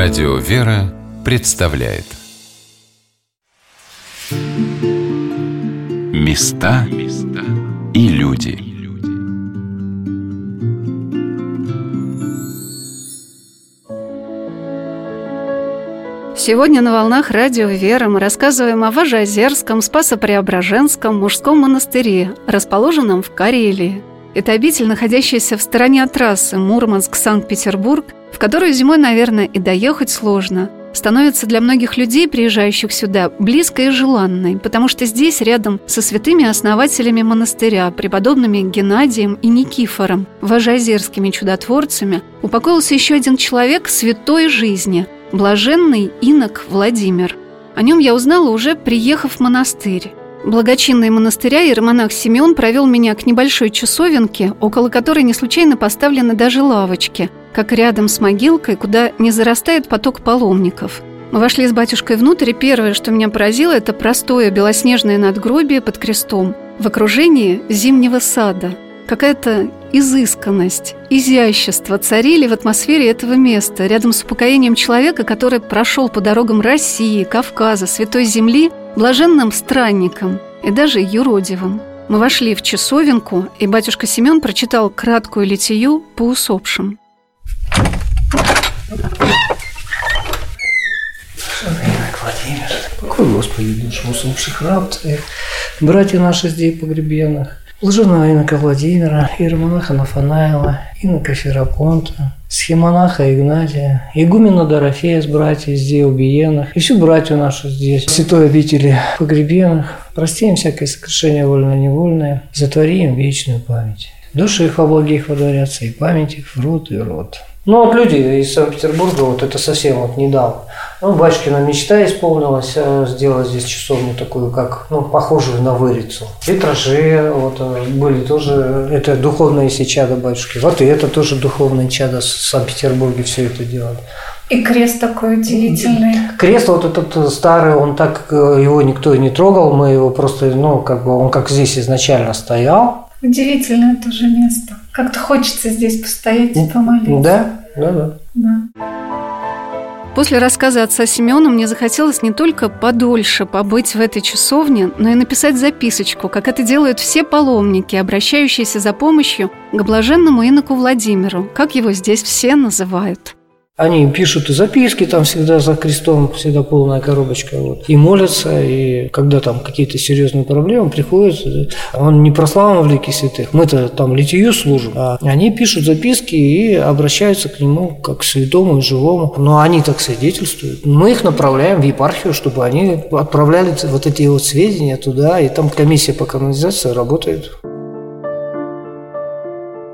Радио «Вера» представляет Места и люди Сегодня на волнах радио «Вера» мы рассказываем о Важеозерском Спасо-Преображенском мужском монастыре, расположенном в Карелии. Это обитель, находящаяся в стороне от трассы Мурманск-Санкт-Петербург, которую зимой, наверное, и доехать сложно, становится для многих людей, приезжающих сюда, близкой и желанной, потому что здесь, рядом со святыми основателями монастыря, преподобными Геннадием и Никифором, важеозерскими чудотворцами, упокоился еще один человек святой жизни – блаженный инок Владимир. О нем я узнала уже приехав в монастырь. Благочинный монастыря иеромонах Симеон провел меня к небольшой часовенке, около которой не случайно поставлены даже лавочки, как рядом с могилкой, куда не зарастает поток паломников. Мы вошли с батюшкой внутрь, и первое, что меня поразило, это простое белоснежное надгробие под крестом в окружении зимнего сада. Какая-то изысканность, изящество царили в атмосфере этого места, рядом с упокоением человека, который прошел по дорогам России, Кавказа, Святой Земли блаженным странником и даже юродивым. Мы вошли в часовенку, и батюшка Семен прочитал краткую литию по усопшим. Владимир, покой Господи душу усопших раб твоих, братья наши здесь погребенных, Блаженного инока Владимира, иеромонаха Нафанаила, инока Ферапонта, схемонаха Игнатия, игумена Дорофея с братьями здесь убиенных, и всю братью нашу здесь, святой обители погребенных, прости всякое сокрушение вольно-невольное, затвори им вечную память. Души их во благих водорятся, и память их в рот и рот. Ну, вот люди из Санкт-Петербурга, вот это совсем вот недавно. Ну, Бачкина мечта исполнилась э, сделать здесь часовню такую, как, ну, похожую на вырицу. Витражи вот э, были тоже, это духовные сечада батюшки. Вот и это тоже духовные чада в Санкт-Петербурге все это делали. И крест такой удивительный. Крест вот этот старый, он так, э, его никто не трогал, мы его просто, ну, как бы, он как здесь изначально стоял, Удивительное тоже место. Как-то хочется здесь постоять и помолиться. Да, да, да. да. После рассказа отца Семена мне захотелось не только подольше побыть в этой часовне, но и написать записочку, как это делают все паломники, обращающиеся за помощью к блаженному иноку Владимиру, как его здесь все называют. Они пишут и записки, там всегда за крестом, всегда полная коробочка. Вот. И молятся, и когда там какие-то серьезные проблемы приходят, он не прославлен великих святых, мы-то там литию служим, а они пишут записки и обращаются к нему как к святому и живому. Но они так свидетельствуют. Мы их направляем в епархию, чтобы они отправляли вот эти вот сведения туда, и там комиссия по канонизации работает.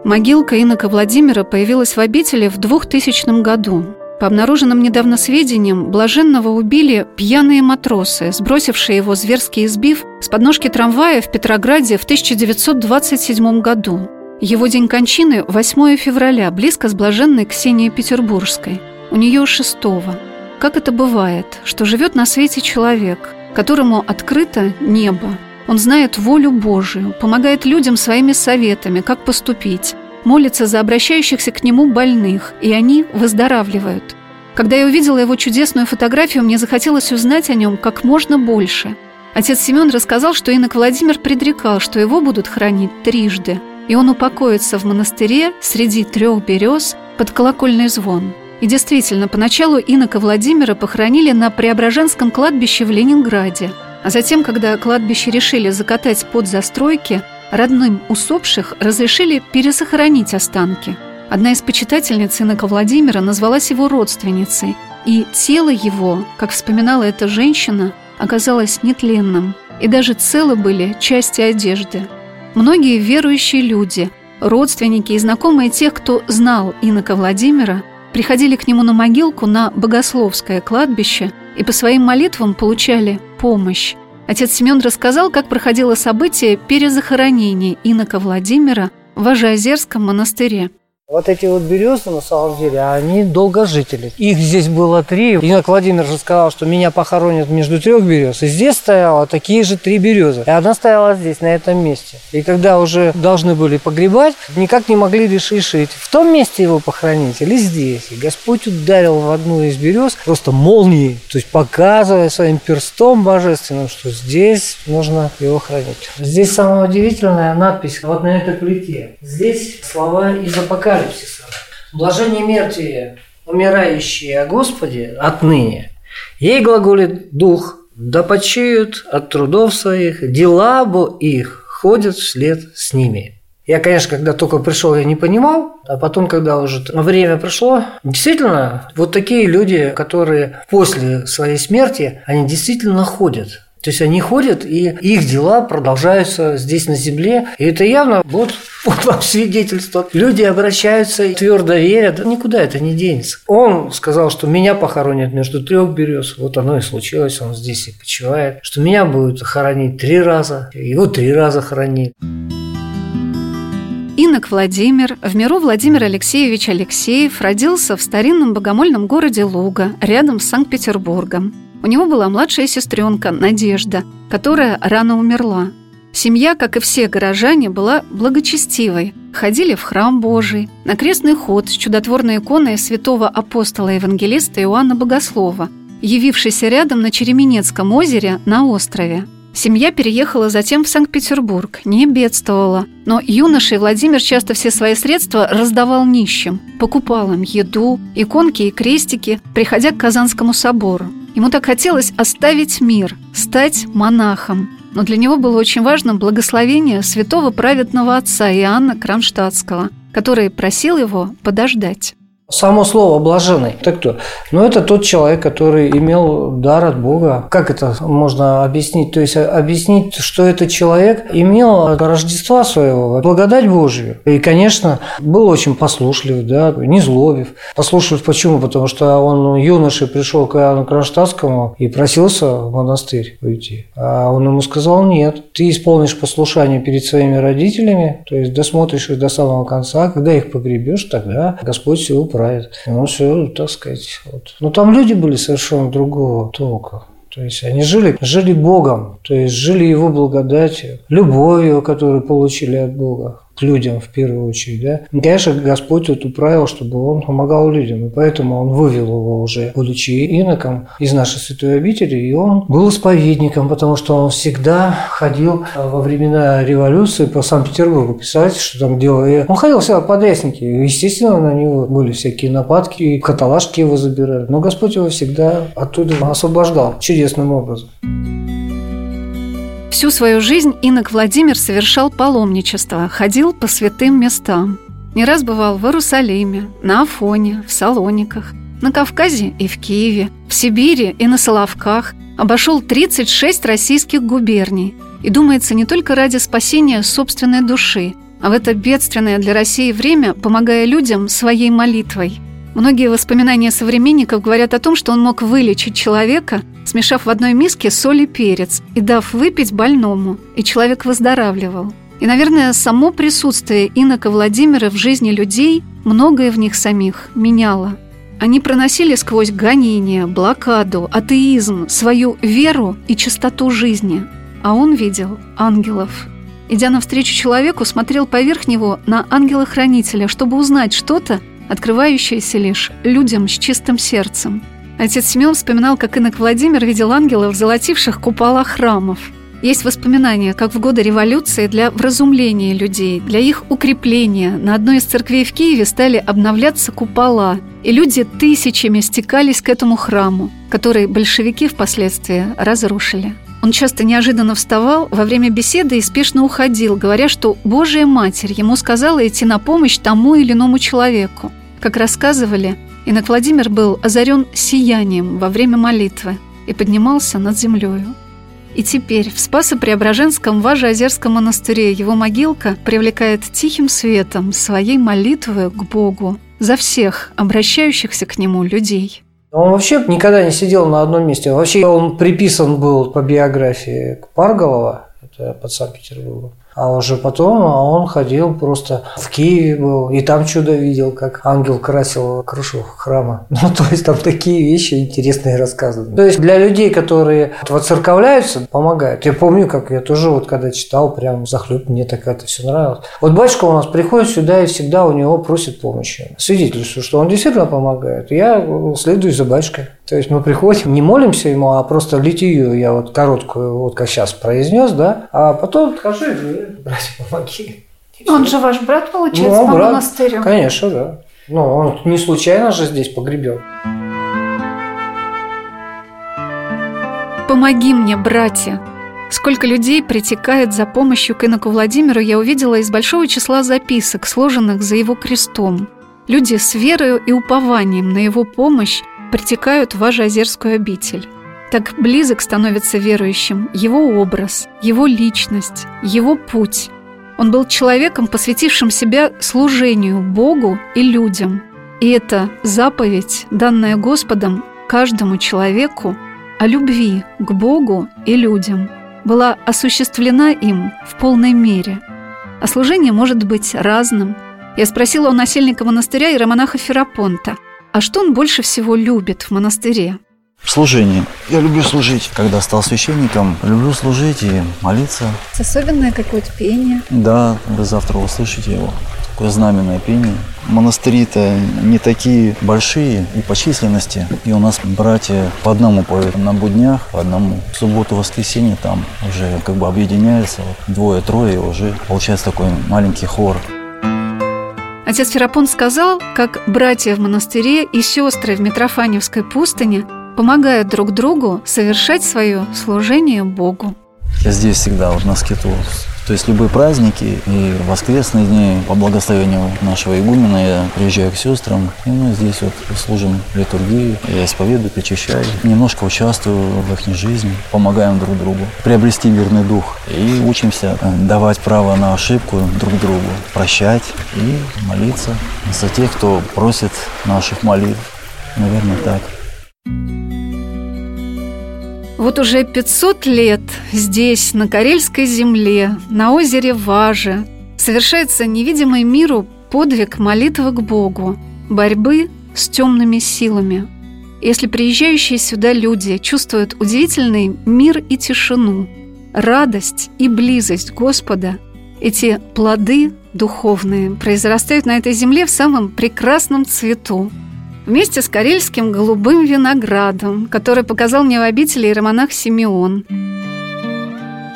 Могилка инока Владимира появилась в обители в 2000 году. По обнаруженным недавно сведениям, блаженного убили пьяные матросы, сбросившие его зверски избив с подножки трамвая в Петрограде в 1927 году. Его день кончины – 8 февраля, близко с блаженной Ксенией Петербургской. У нее шестого. Как это бывает, что живет на свете человек, которому открыто небо, он знает волю Божию, помогает людям своими советами, как поступить, молится за обращающихся к нему больных, и они выздоравливают. Когда я увидела его чудесную фотографию, мне захотелось узнать о нем как можно больше. Отец Семен рассказал, что инок Владимир предрекал, что его будут хранить трижды, и он упокоится в монастыре среди трех берез под колокольный звон. И действительно, поначалу инока Владимира похоронили на Преображенском кладбище в Ленинграде – а затем, когда кладбище решили закатать под застройки, родным усопших разрешили пересохранить останки. Одна из почитательниц инока Владимира назвалась его родственницей, и тело его, как вспоминала эта женщина, оказалось нетленным, и даже целы были части одежды. Многие верующие люди, родственники и знакомые тех, кто знал инока Владимира, приходили к нему на могилку на Богословское кладбище и по своим молитвам получали помощь. Отец Семен рассказал, как проходило событие перезахоронения инока Владимира в Ажиозерском монастыре. Вот эти вот березы, на самом деле, они долгожители. Их здесь было три. Инок Владимир же сказал, что меня похоронят между трех берез. И здесь стояло такие же три березы. И одна стояла здесь, на этом месте. И когда уже должны были погребать, никак не могли решить, в том месте его похоронить или здесь. И Господь ударил в одну из берез просто молнией, то есть показывая своим перстом божественным, что здесь нужно его хранить. Здесь самое удивительное надпись вот на этой плите. Здесь слова из Апокалипсиса апокалипсиса. Блажение мертвие, умирающие о Господе отныне. Ей глаголит Дух, да почеют от трудов своих, дела бо их ходят вслед с ними. Я, конечно, когда только пришел, я не понимал, а потом, когда уже время прошло, действительно, вот такие люди, которые после своей смерти, они действительно ходят. То есть они ходят, и их дела продолжаются здесь на земле. И это явно вот, вот вам свидетельство. Люди обращаются и твердо верят, да никуда это не денется. Он сказал, что меня похоронят между трех берез. Вот оно и случилось, он здесь и почивает. Что меня будут хоронить три раза, его три раза хоронить. Инок Владимир, в миру Владимир Алексеевич Алексеев, родился в старинном богомольном городе Луга, рядом с Санкт-Петербургом. У него была младшая сестренка Надежда, которая рано умерла. Семья, как и все горожане, была благочестивой. Ходили в храм Божий, на крестный ход с чудотворной иконой святого апостола-евангелиста Иоанна Богослова, явившейся рядом на Череменецком озере на острове. Семья переехала затем в Санкт-Петербург, не бедствовала, но юношей Владимир часто все свои средства раздавал нищим, покупал им еду, иконки и крестики, приходя к Казанскому собору. Ему так хотелось оставить мир, стать монахом. Но для него было очень важно благословение святого праведного отца Иоанна Кронштадтского, который просил его подождать. Само слово «блаженный» – это кто? Ну, это тот человек, который имел дар от Бога. Как это можно объяснить? То есть объяснить, что этот человек имел Рождества своего, благодать Божию. И, конечно, был очень послушлив, да, не злобив. Послушлив почему? Потому что он юношей пришел к Иоанну Кронштадтскому и просился в монастырь уйти. А он ему сказал, нет, ты исполнишь послушание перед своими родителями, то есть досмотришь их до самого конца, когда их погребешь, тогда Господь все управит. Ну, все, так сказать. Вот. Но там люди были совершенно другого толка. То есть они жили, жили Богом, то есть жили Его благодатью, любовью, которую получили от Бога к людям в первую очередь. Да? Конечно, Господь вот управил, чтобы он помогал людям. И поэтому он вывел его уже, будучи иноком, из нашей святой обители, и он был исповедником, потому что он всегда ходил а, во времена революции по Санкт-Петербургу. Представляете, что там делали? Он ходил всегда под лестники. Естественно, на него были всякие нападки, и каталажки его забирали. Но Господь его всегда оттуда освобождал чудесным образом. Всю свою жизнь инок Владимир совершал паломничество, ходил по святым местам. Не раз бывал в Иерусалиме, на Афоне, в Салониках, на Кавказе и в Киеве, в Сибири и на Соловках, обошел 36 российских губерний и думается не только ради спасения собственной души, а в это бедственное для России время помогая людям своей молитвой. Многие воспоминания современников говорят о том, что он мог вылечить человека, смешав в одной миске соль и перец и дав выпить больному, и человек выздоравливал. И, наверное, само присутствие инока Владимира в жизни людей многое в них самих меняло. Они проносили сквозь гонения, блокаду, атеизм, свою веру и чистоту жизни. А он видел ангелов. Идя навстречу человеку, смотрел поверх него на ангела-хранителя, чтобы узнать что-то, открывающееся лишь людям с чистым сердцем. Отец Семен вспоминал, как инок Владимир видел ангелов, золотивших купола храмов. Есть воспоминания, как в годы революции для вразумления людей, для их укрепления на одной из церквей в Киеве стали обновляться купола, и люди тысячами стекались к этому храму, который большевики впоследствии разрушили. Он часто неожиданно вставал во время беседы и спешно уходил, говоря, что Божья Матерь ему сказала идти на помощь тому или иному человеку. Как рассказывали, инок Владимир был озарен сиянием во время молитвы и поднимался над землею. И теперь в Спасо-Преображенском Важеозерском монастыре его могилка привлекает тихим светом своей молитвы к Богу за всех обращающихся к нему людей. Он вообще никогда не сидел на одном месте. Вообще он приписан был по биографии к Парголова, это под Санкт-Петербургом. А уже потом он ходил просто в Киеве был, и там чудо видел, как ангел красил крышу храма. Ну, то есть там такие вещи интересные рассказывают. То есть для людей, которые воцерковляются, помогают. Я помню, как я тоже вот когда читал, прям захлеб, мне так это все нравилось. Вот батюшка у нас приходит сюда и всегда у него просит помощи. Свидетельствую, что он действительно помогает. Я следую за батюшкой. То есть мы приходим, не молимся ему, а просто литию я вот короткую, вот как сейчас произнес, да, а потом скажи, братья, помоги. Он же ваш брат, получается, Ну, по брат, монастырю. Конечно, да. Ну, он не случайно же здесь погребен. «Помоги мне, братья!» Сколько людей притекает за помощью к иноку Владимиру, я увидела из большого числа записок, сложенных за его крестом. Люди с верою и упованием на его помощь притекают в Ажиозерскую обитель. Так близок становится верующим его образ, его личность, его путь. Он был человеком, посвятившим себя служению Богу и людям. И это заповедь, данная Господом каждому человеку о любви к Богу и людям, была осуществлена им в полной мере. А служение может быть разным. Я спросила у насельника монастыря и романаха Ферапонта, а что он больше всего любит в монастыре? Служение. Я люблю служить. Когда стал священником, люблю служить и молиться. Особенное какое-то пение. Да, вы завтра услышите его. Такое знаменное пение. Монастыри-то не такие большие и по численности. И у нас братья по одному поют на буднях, по одному. В субботу, воскресенье там уже как бы объединяются. Вот Двое-трое, уже получается такой маленький хор. Отец Ферапон сказал, как братья в монастыре и сестры в Митрофаневской пустыне помогают друг другу совершать свое служение Богу. Я здесь всегда вот на скиту. То есть любые праздники и воскресные дни по благословению нашего игумена я приезжаю к сестрам, и мы здесь вот служим литургию, я исповедую, причащаю, немножко участвую в их жизни, помогаем друг другу, приобрести мирный дух и учимся э, давать право на ошибку друг другу, прощать и молиться за тех, кто просит наших молитв. Наверное, так. Вот уже 500 лет здесь, на Карельской земле, на озере Важе, совершается невидимый миру подвиг молитвы к Богу, борьбы с темными силами. Если приезжающие сюда люди чувствуют удивительный мир и тишину, радость и близость Господа, эти плоды духовные произрастают на этой земле в самом прекрасном цвету – вместе с карельским голубым виноградом, который показал мне в обители иеромонах Симеон.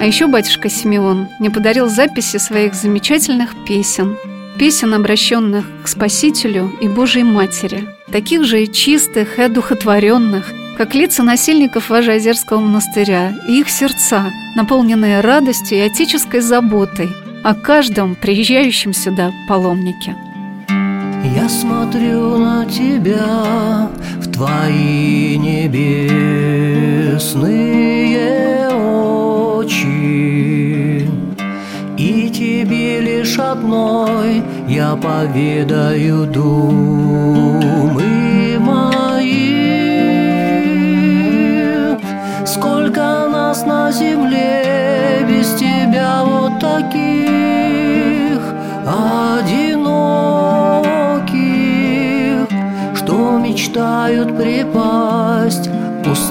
А еще батюшка Симеон мне подарил записи своих замечательных песен, песен, обращенных к Спасителю и Божьей Матери, таких же чистых и одухотворенных, как лица насельников Важеозерского монастыря и их сердца, наполненные радостью и отеческой заботой о каждом приезжающем сюда паломнике. Я смотрю на тебя в твои небесные очи. И тебе лишь одной я поведаю думы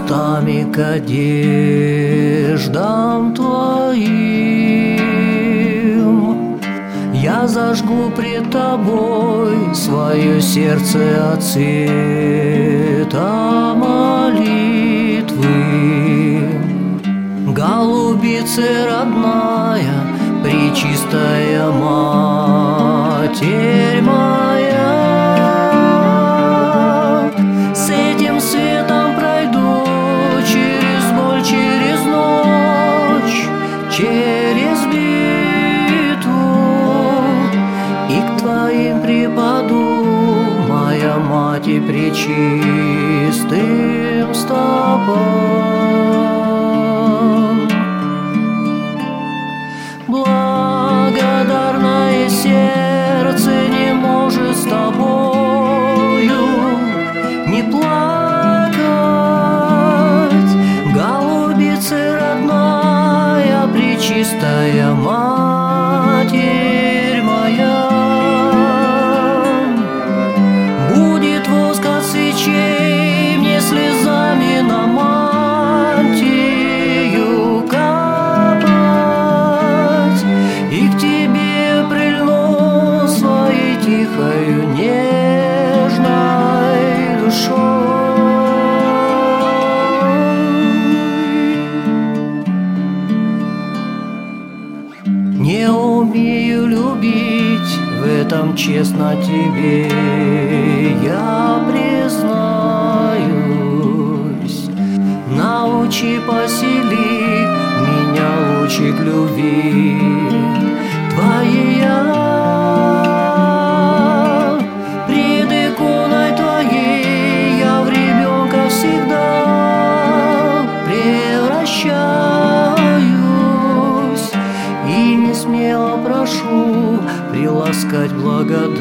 устами к одеждам твоим. Я зажгу пред тобой свое сердце от цвета молитвы. Голубица родная, Пречистая Матерь моя, пречистым стопам. Тебе я признаюсь. Научи посели меня лучик любви твоей я Пред иконой твоей я в ребенка всегда превращаюсь И не смело прошу приласкать благодатью